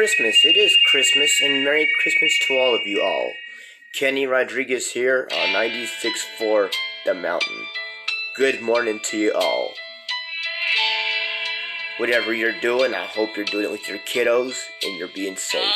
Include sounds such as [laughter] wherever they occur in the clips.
Christmas, it is Christmas, and Merry Christmas to all of you all. Kenny Rodriguez here on 96.4 The Mountain. Good morning to you all. Whatever you're doing, I hope you're doing it with your kiddos and you're being safe.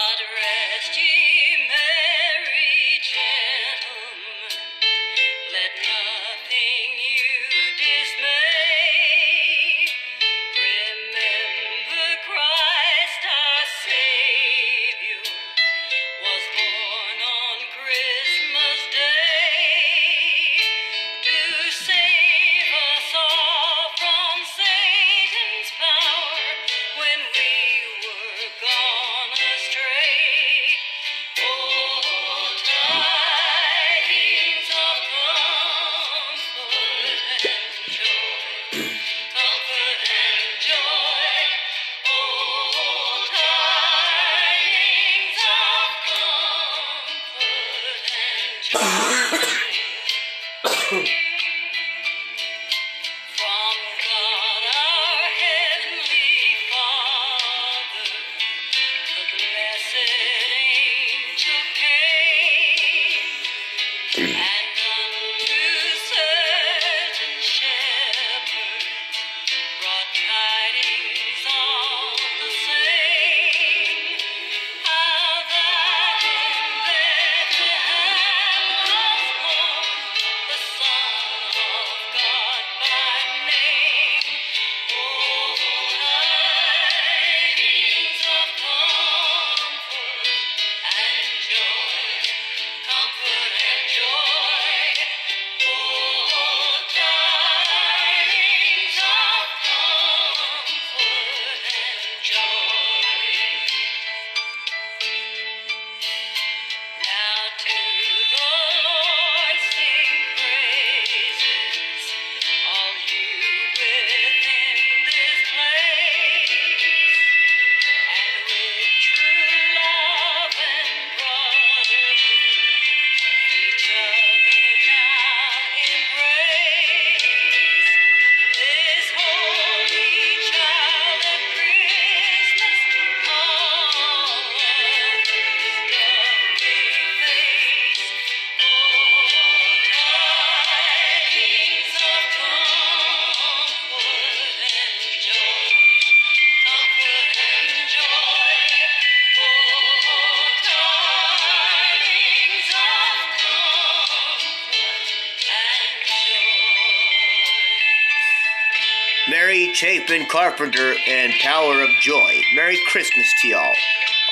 Mary Carpenter and Power of Joy. Merry Christmas to y'all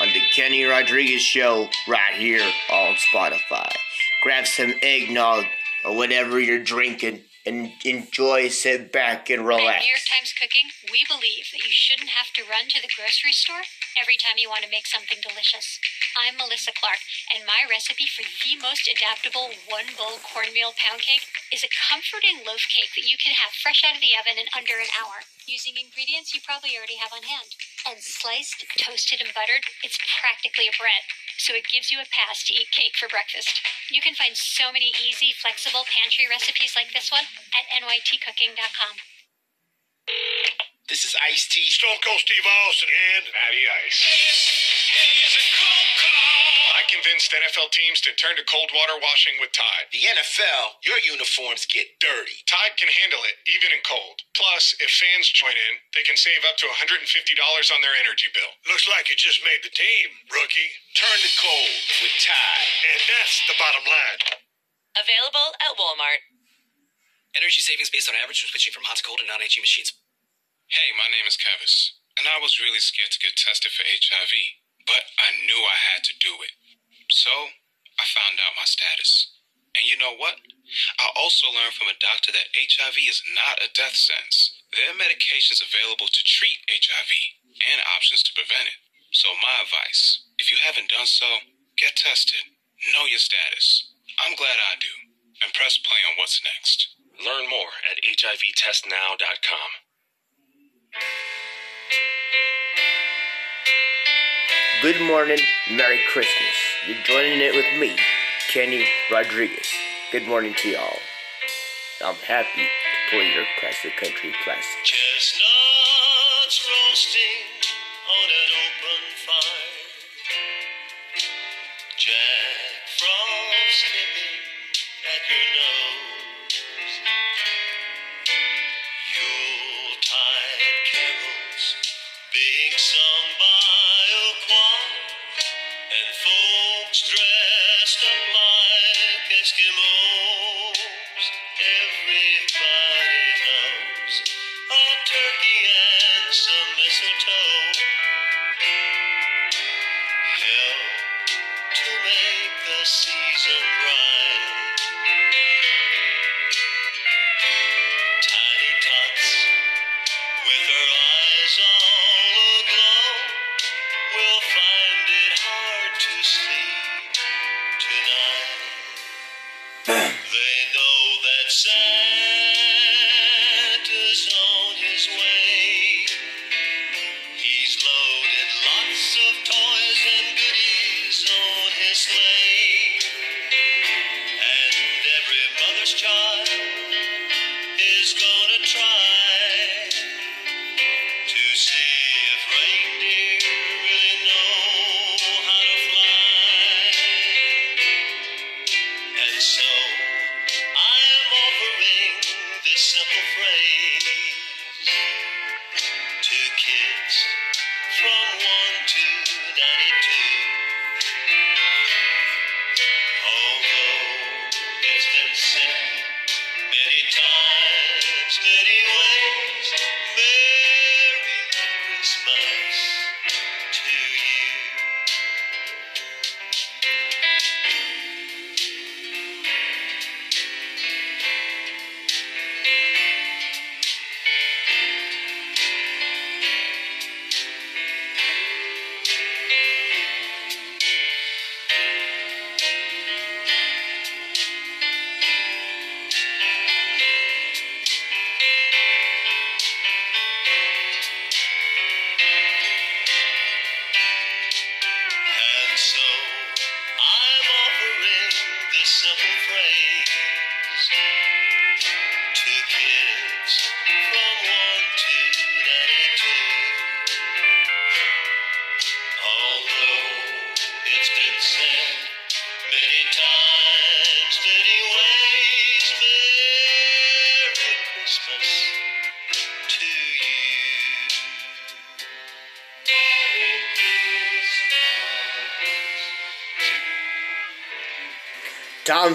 on the Kenny Rodriguez Show right here on Spotify. Grab some eggnog or whatever you're drinking and enjoy, sit back and At relax. New York Times Cooking, we believe that you shouldn't have to run to the grocery store every time you want to make something delicious. I'm Melissa Clark, and my recipe for the most adaptable one bowl cornmeal pound cake is a comforting loaf cake that you can have fresh out of the oven in under an hour using ingredients you probably already have on hand. And sliced, toasted, and buttered, it's practically a bread. So it gives you a pass to eat cake for breakfast. You can find so many easy, flexible pantry recipes like this one at nytcooking.com. This is Ice T. Stone Cold Steve Austin and Matty Ice. I convinced NFL teams to turn to cold water washing with Tide. The NFL, your uniforms get dirty. Tide can handle it, even in cold. Plus, if fans join in, they can save up to $150 on their energy bill. Looks like you just made the team, rookie. Turn to cold with Tide. And that's the bottom line. Available at Walmart. Energy savings based on average when switching from hot to cold and non-HE machines. Hey, my name is Kevis, and I was really scared to get tested for HIV, but I knew I had to do it. So, I found out my status. And you know what? I also learned from a doctor that HIV is not a death sentence. There are medications available to treat HIV and options to prevent it. So, my advice if you haven't done so, get tested. Know your status. I'm glad I do. And press play on what's next. Learn more at HIVtestnow.com. Good morning, Merry Christmas. You're joining it with me, Kenny Rodriguez. Good morning to y'all. I'm happy to play your classic country classic.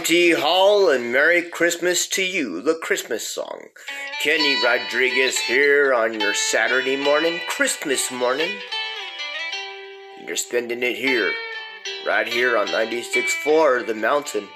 T Hall, and Merry Christmas to you, the Christmas song. Kenny Rodriguez here on your Saturday morning, Christmas morning. You're spending it here, right here on 96.4 The Mountain.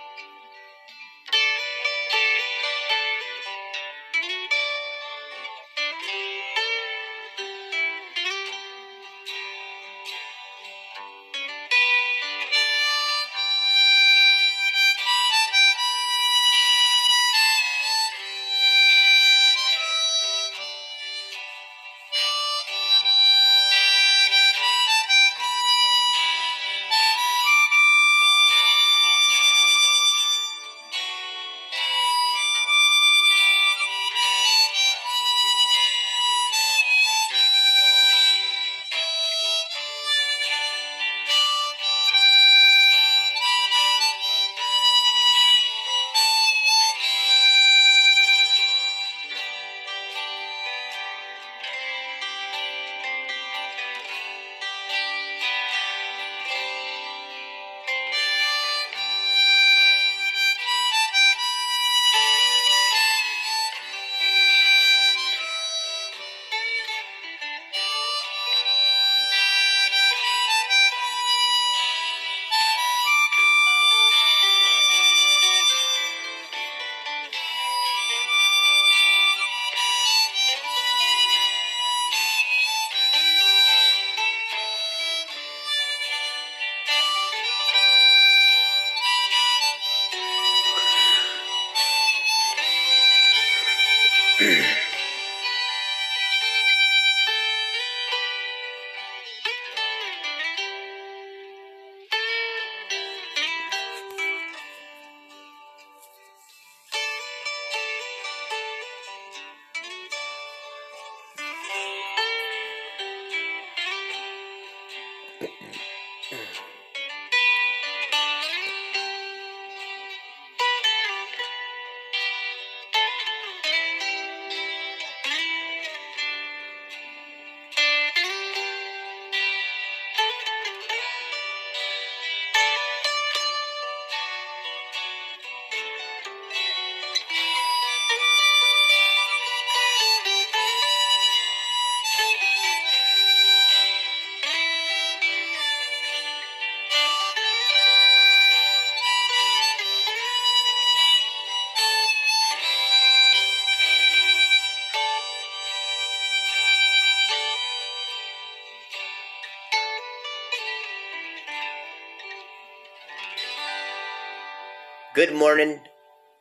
Good morning.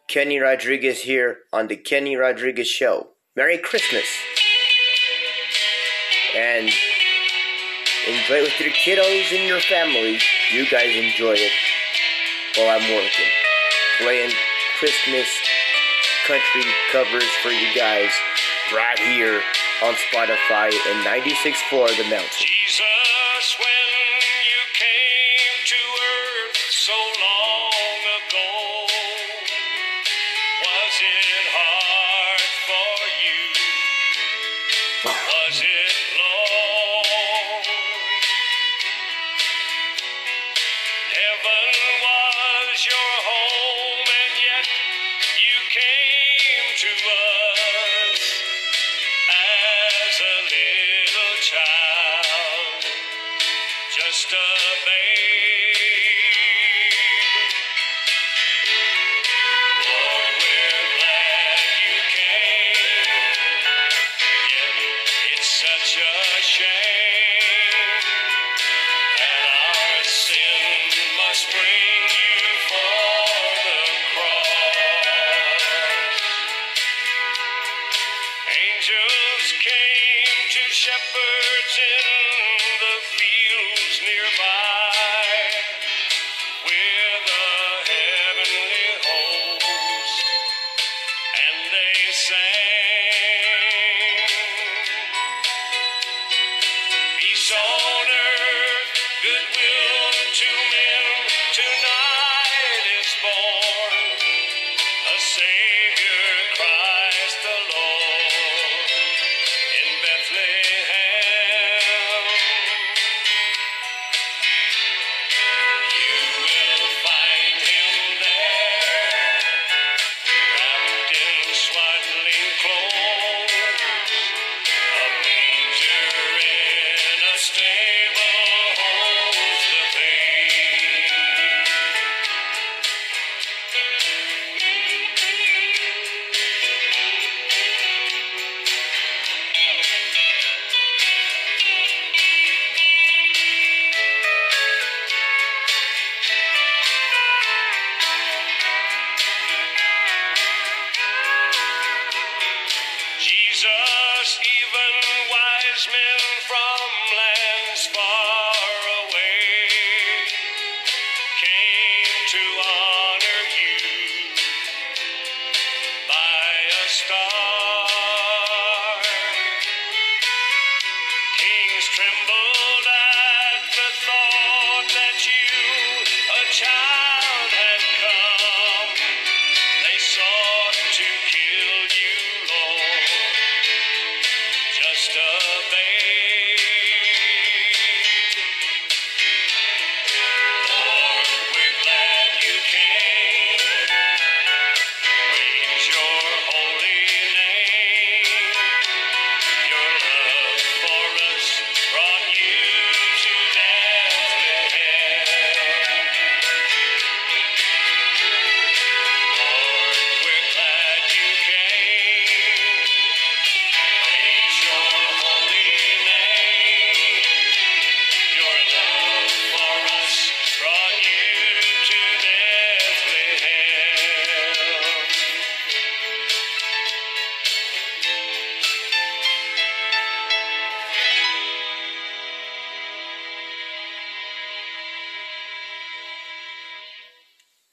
Kenny Rodriguez here on The Kenny Rodriguez Show. Merry Christmas. And enjoy with your kiddos and your family. You guys enjoy it while I'm working. Playing Christmas country covers for you guys right here on Spotify and 96.4 The Mountain.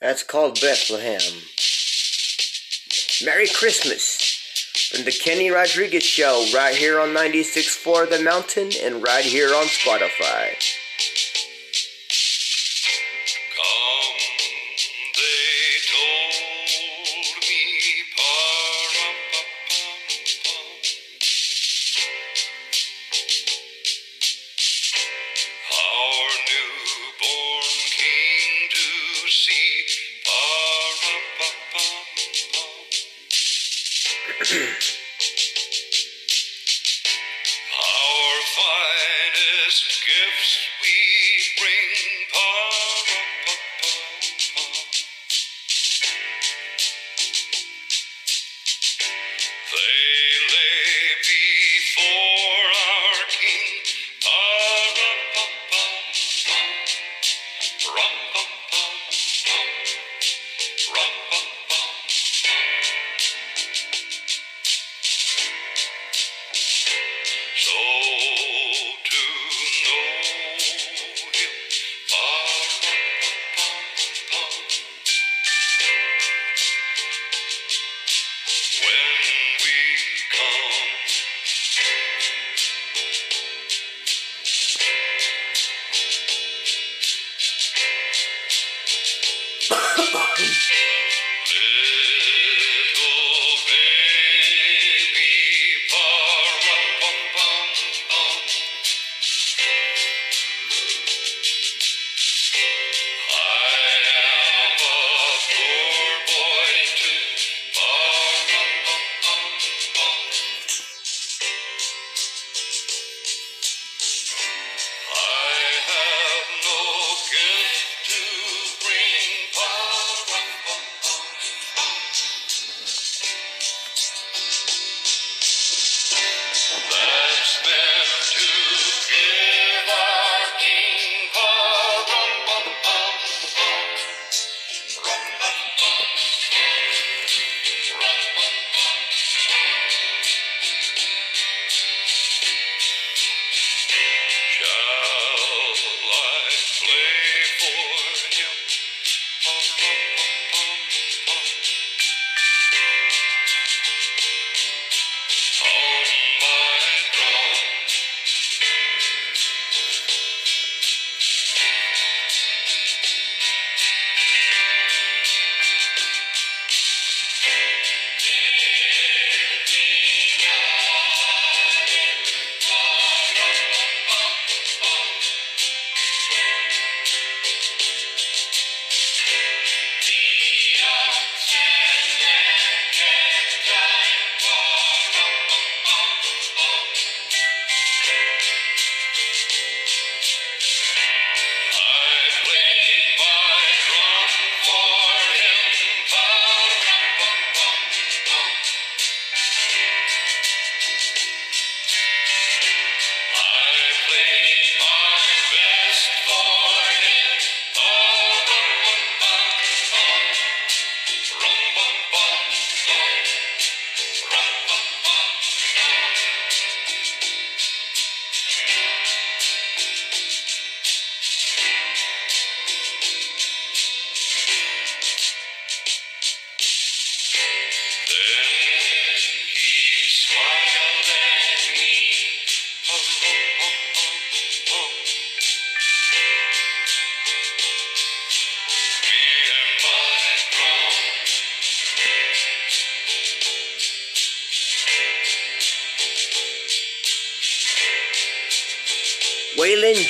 That's called Bethlehem. Merry Christmas from the Kenny Rodriguez Show right here on 96.4 The Mountain and right here on Spotify.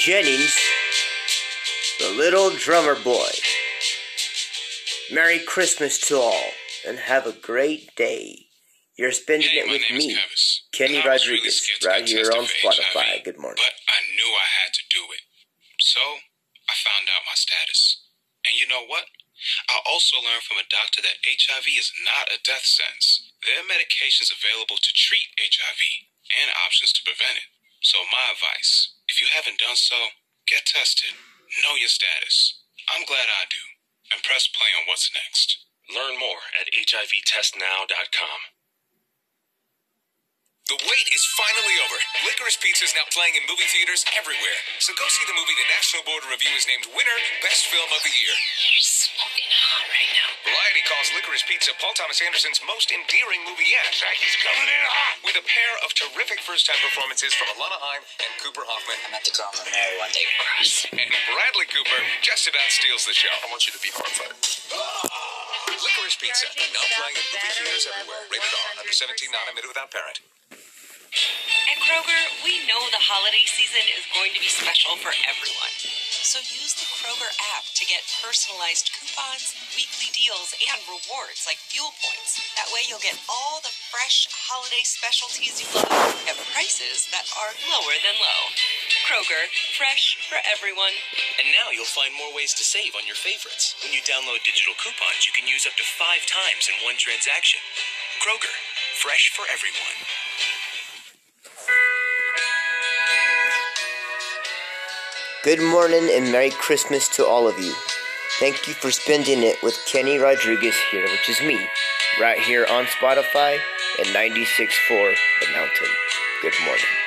Jennings, the little drummer boy. Merry Christmas to all, and have a great day. You're spending Hey, it with me. Kenny Rodriguez, right here on Spotify. HIV, Good morning. But I knew I had to do it. So, I found out my status. And you know what? I also learned from a doctor that HIV is not a death sentence. There are medications available to treat HIV and options to prevent it. So, my advice haven't done so, get tested. Know your status. I'm glad I do. And press play on what's next. Learn more at HIVtestnow.com. The wait is finally over. Licorice Pizza is now playing in movie theaters everywhere. So go see the movie the National Board of Review has named winner Best Film of the Year. You're smoking hot right now. Variety calls Licorice Pizza Paul Thomas Anderson's most endearing movie yet. He's coming in hot. With a pair of terrific first-time performances from Alana Haim and Cooper Hoffman. I meant to call him Mary one day. Gross. And Bradley Cooper just about steals the show. I want you to be horrified. [gasps] Ah! Licorice Pizza, now playing in movie theaters everywhere. Rated R, under 17, not admitted without parent. At Kroger, we know the holiday season is going to be special for everyone. So use the Kroger app to get personalized coupons, weekly deals, and rewards like fuel points. That way you'll get all the fresh holiday specialties you love at prices that are lower than low. Kroger, fresh for everyone. And now you'll find more ways to save on your favorites. When you download digital coupons, you can use up to five times in one transaction. Kroger, fresh for everyone. Good morning and Merry Christmas to all of you. Thank you for spending it with Kenny Rodriguez here, which is me, right here on Spotify at 96.4 The Mountain. Good morning.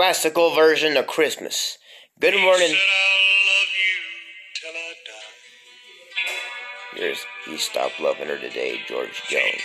Classical version of Christmas. Good morning. Said I'll love you till I die. Here's He Stopped Loving Her Today, George Jones.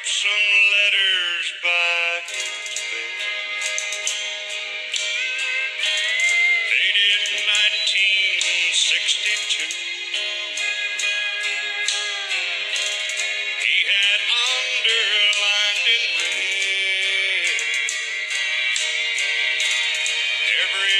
Kept some letters by his bed. Dated 1962. He had underlined in red every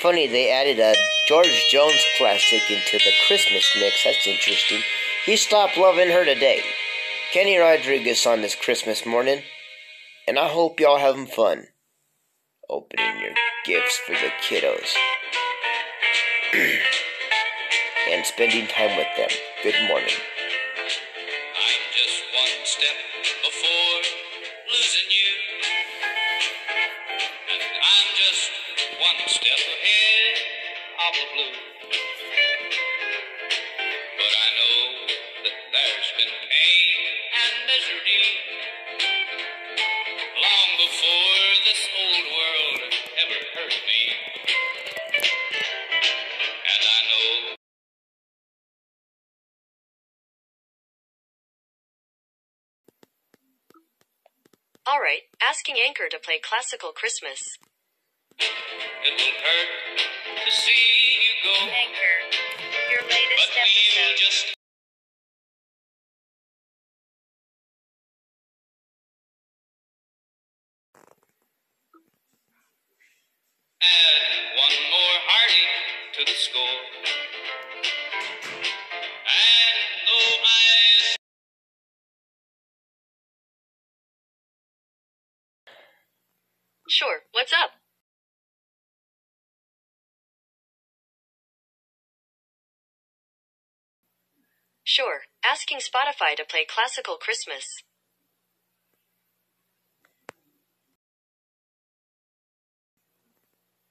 funny they added a George Jones classic into the Christmas mix. That's interesting. He stopped loving her today. Kenny Rodriguez on this Christmas morning, and I hope y'all having fun opening your gifts for the kiddos [clears throat] and spending time with them. Good morning. Asking Anchor to play classical Christmas. it will hurt to see you go. Anchor, your latest But we'll just add one more heartache to the score. Sure, what's up? Sure, asking Spotify to play classical Christmas.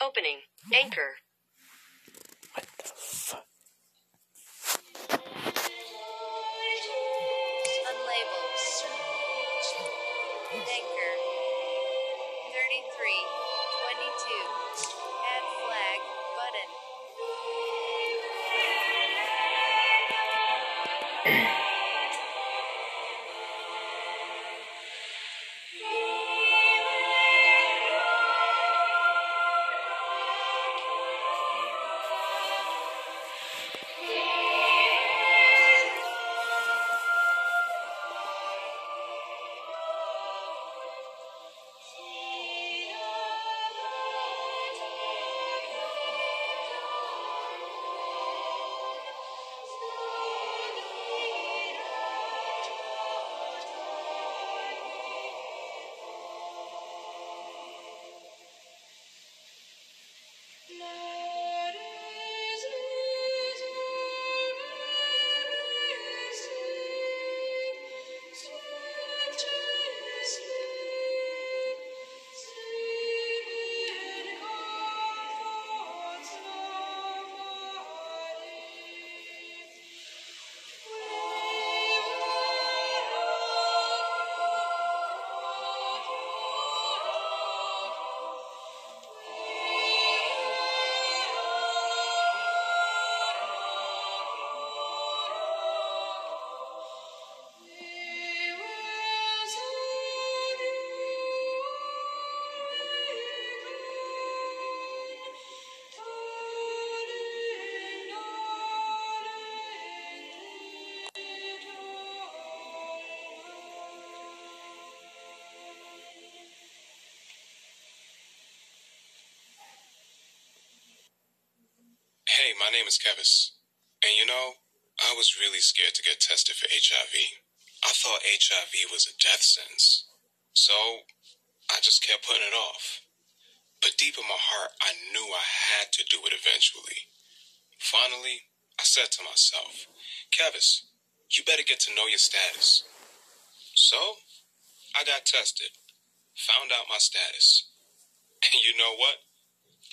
Opening. Anchor. What the fuck? 33. My name is Kevis. And you know, I was really scared to get tested for HIV. I thought HIV was a death sentence. So, I just kept putting it off. But deep in my heart, I knew I had to do it eventually. Finally, I said to myself, Kevis, you better get to know your status. So, I got tested, found out my status. And you know what?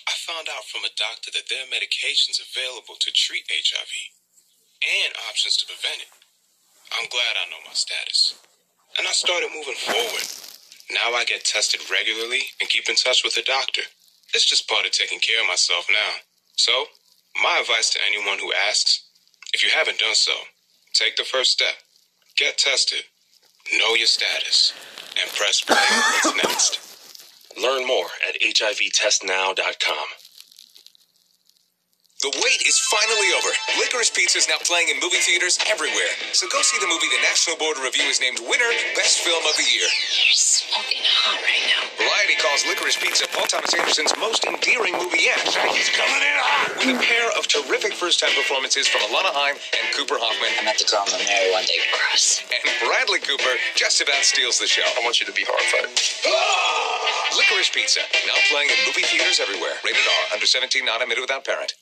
I found out from a doctor that there are medications available to treat HIV and options to prevent it. I'm glad I know my status. And I started moving forward. Now I get tested regularly and keep in touch with a doctor. It's just part of taking care of myself now. So, my advice to anyone who asks if you haven't done so, take the first step. Get tested, know your status, and press play what's next. Learn more at HIVtestnow.com. The wait is finally over. Licorice Pizza is now playing in movie theaters everywhere. So go see the movie the National Board of Review has named winner Best Film of the Year. Licorice Pizza Paul Thomas Anderson's most endearing movie yet. He's coming in hot. With a pair of terrific first-time performances from Alana Haim and Cooper Hoffman. I met the girl I'm gonna one day, Chris. And Bradley Cooper just about steals the show. I want you to be horrified. [gasps] Licorice Pizza, now playing in movie theaters everywhere. Rated R, under 17, not admitted without parent.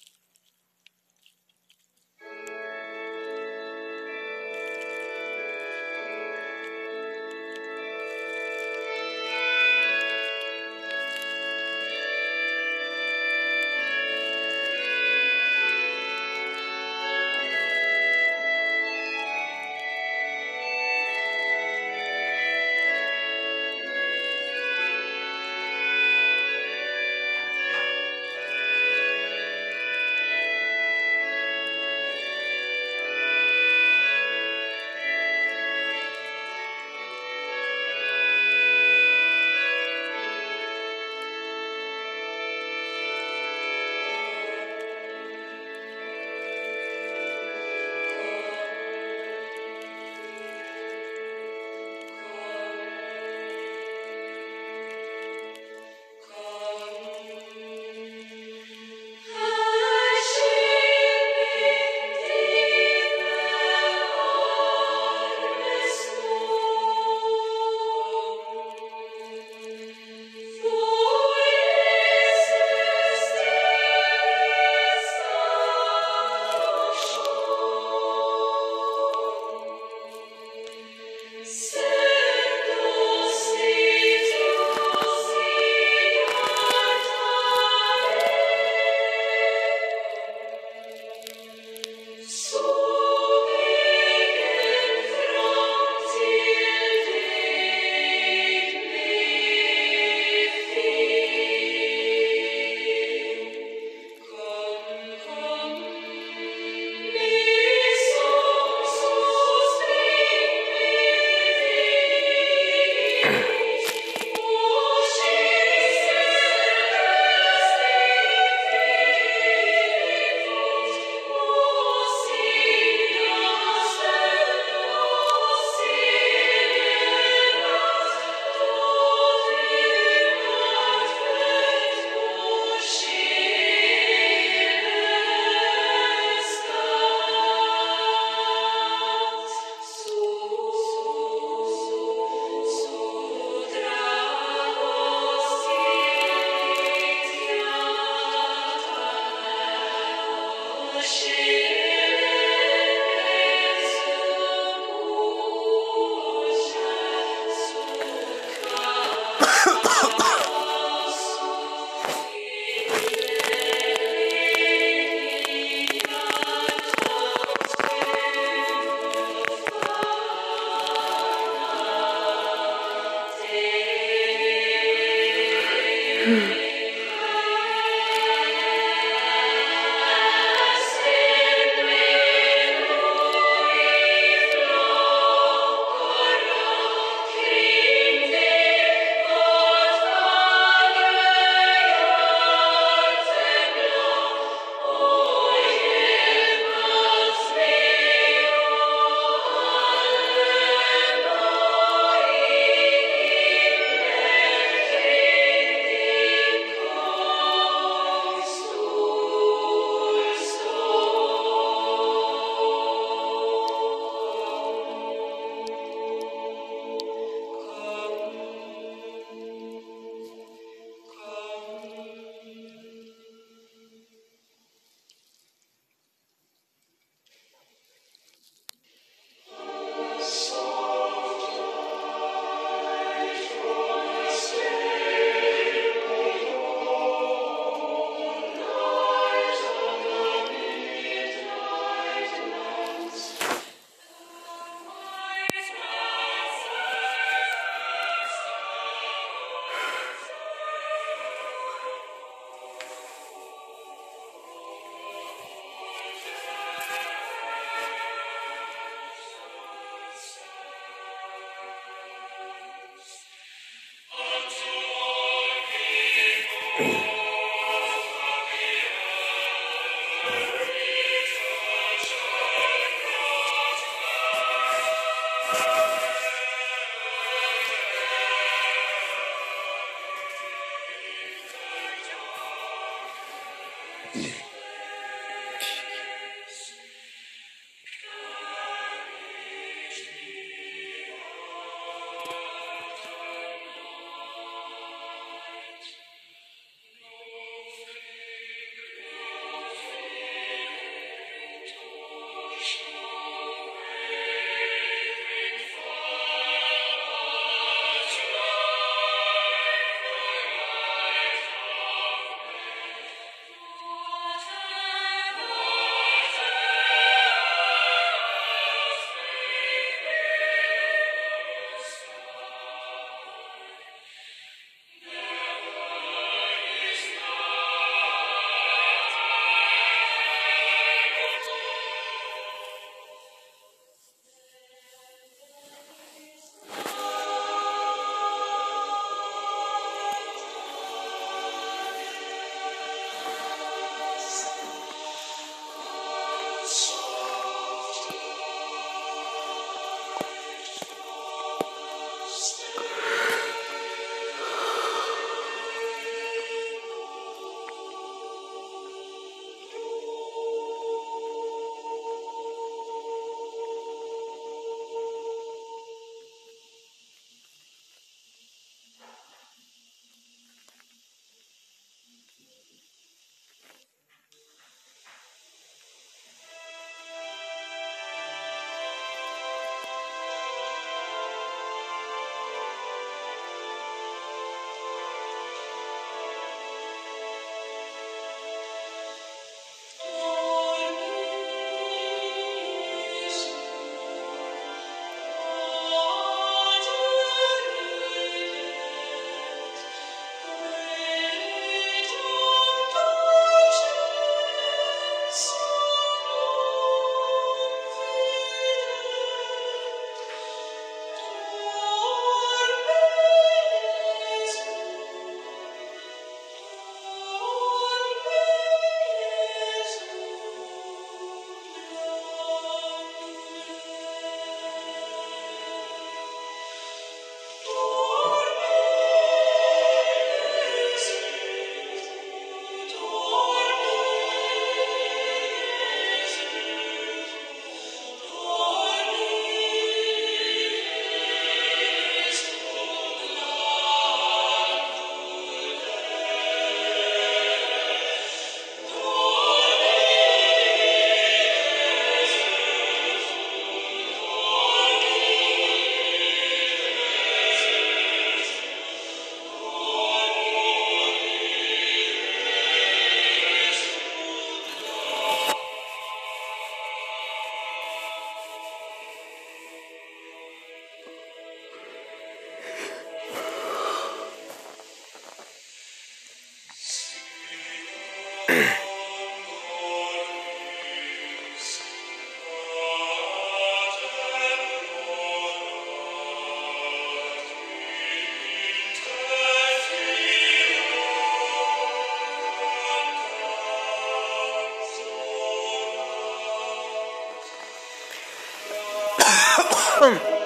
Welcome.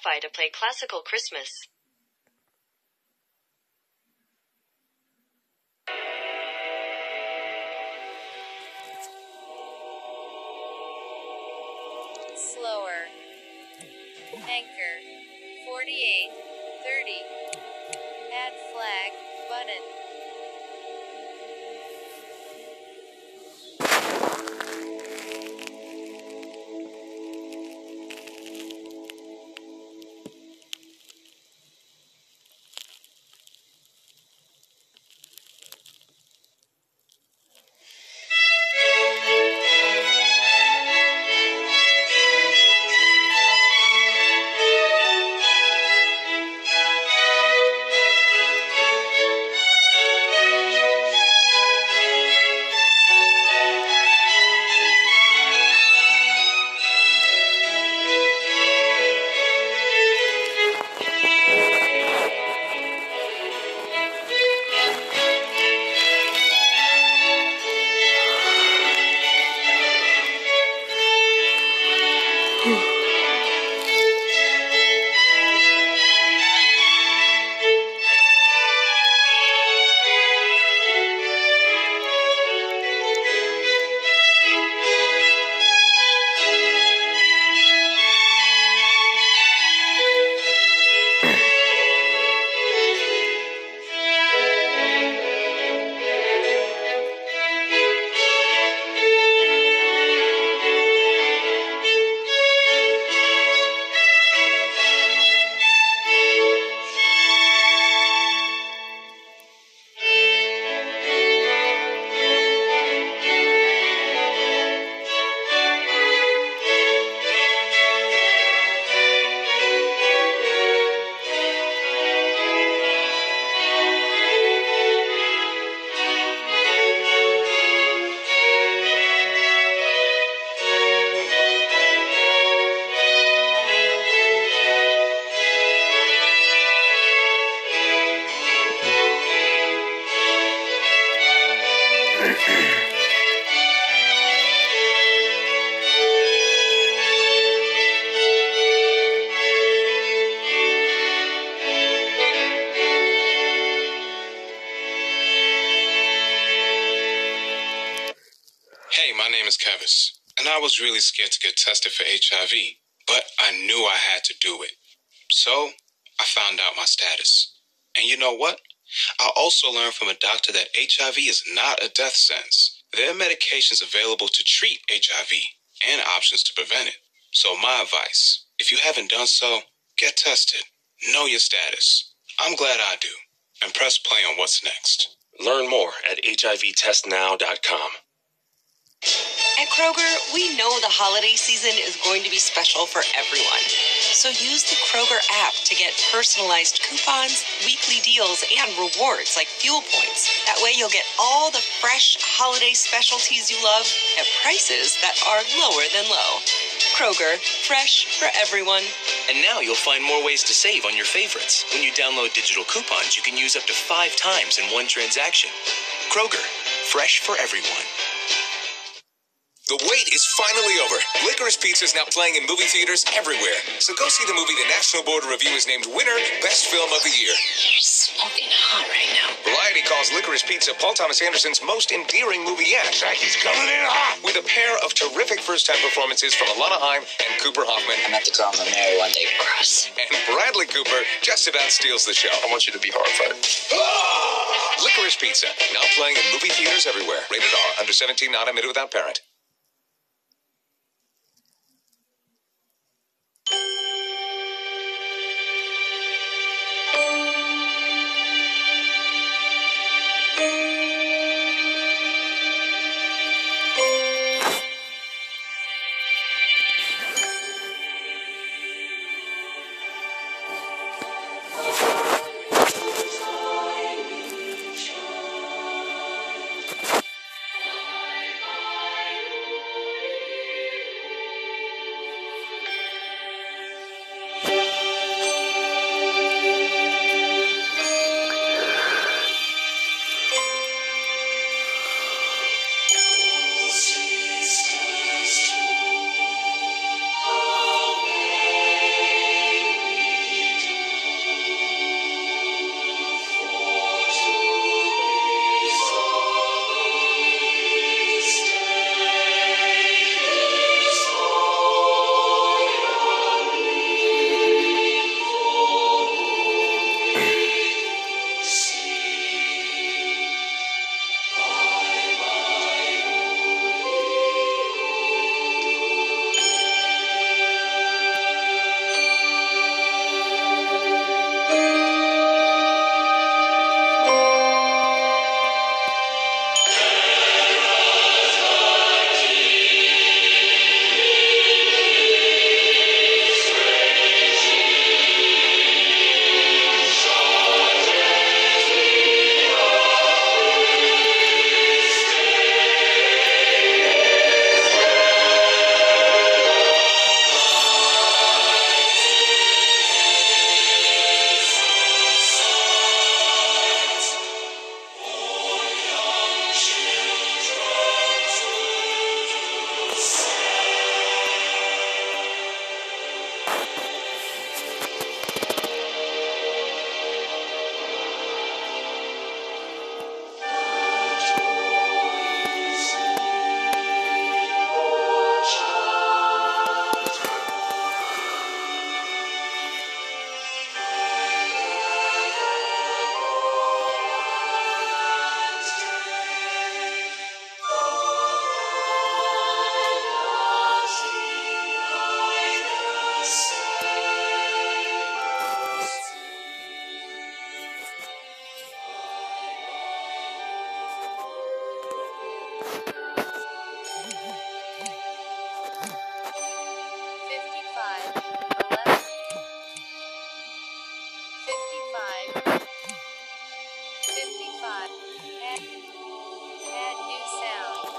Spotify to play classical Christmas. Slower. Anchor. Forty-eight, thirty. Add flag, button. Really scared to get tested for HIV, but I knew I had to do it. So I found out my status. And you know what? I also learned from a doctor that HIV is not a death sentence. There are medications available to treat HIV and options to prevent it. So, my advice if you haven't done so, get tested. Know your status. I'm glad I do. And press play on what's next. Learn more at HIVtestnow.com. At Kroger, we know the holiday season is going to be special for everyone. So use the Kroger app to get personalized coupons, weekly deals, and rewards like fuel points. That way you'll get all the fresh holiday specialties you love at prices that are lower than low. Kroger, fresh for everyone. And now you'll find more ways to save on your favorites. When you download digital coupons, you can use up to five times in one transaction. Kroger, fresh for everyone. The wait is finally over. Licorice Pizza is now playing in movie theaters everywhere. So go see the movie the National Board of Review has named winner Best Film of the Year. You're smoking hot right now. Variety calls Licorice Pizza Paul Thomas Anderson's most endearing movie yet. He's coming in hot. With a pair of terrific first-time performances from Alana Haim and Cooper Hoffman. I'm at the call the Mary one day cross. And Bradley Cooper just about steals the show. I want you to be horrified. Licorice Pizza, now playing in movie theaters everywhere. Rated R, under 17, not admitted without parent.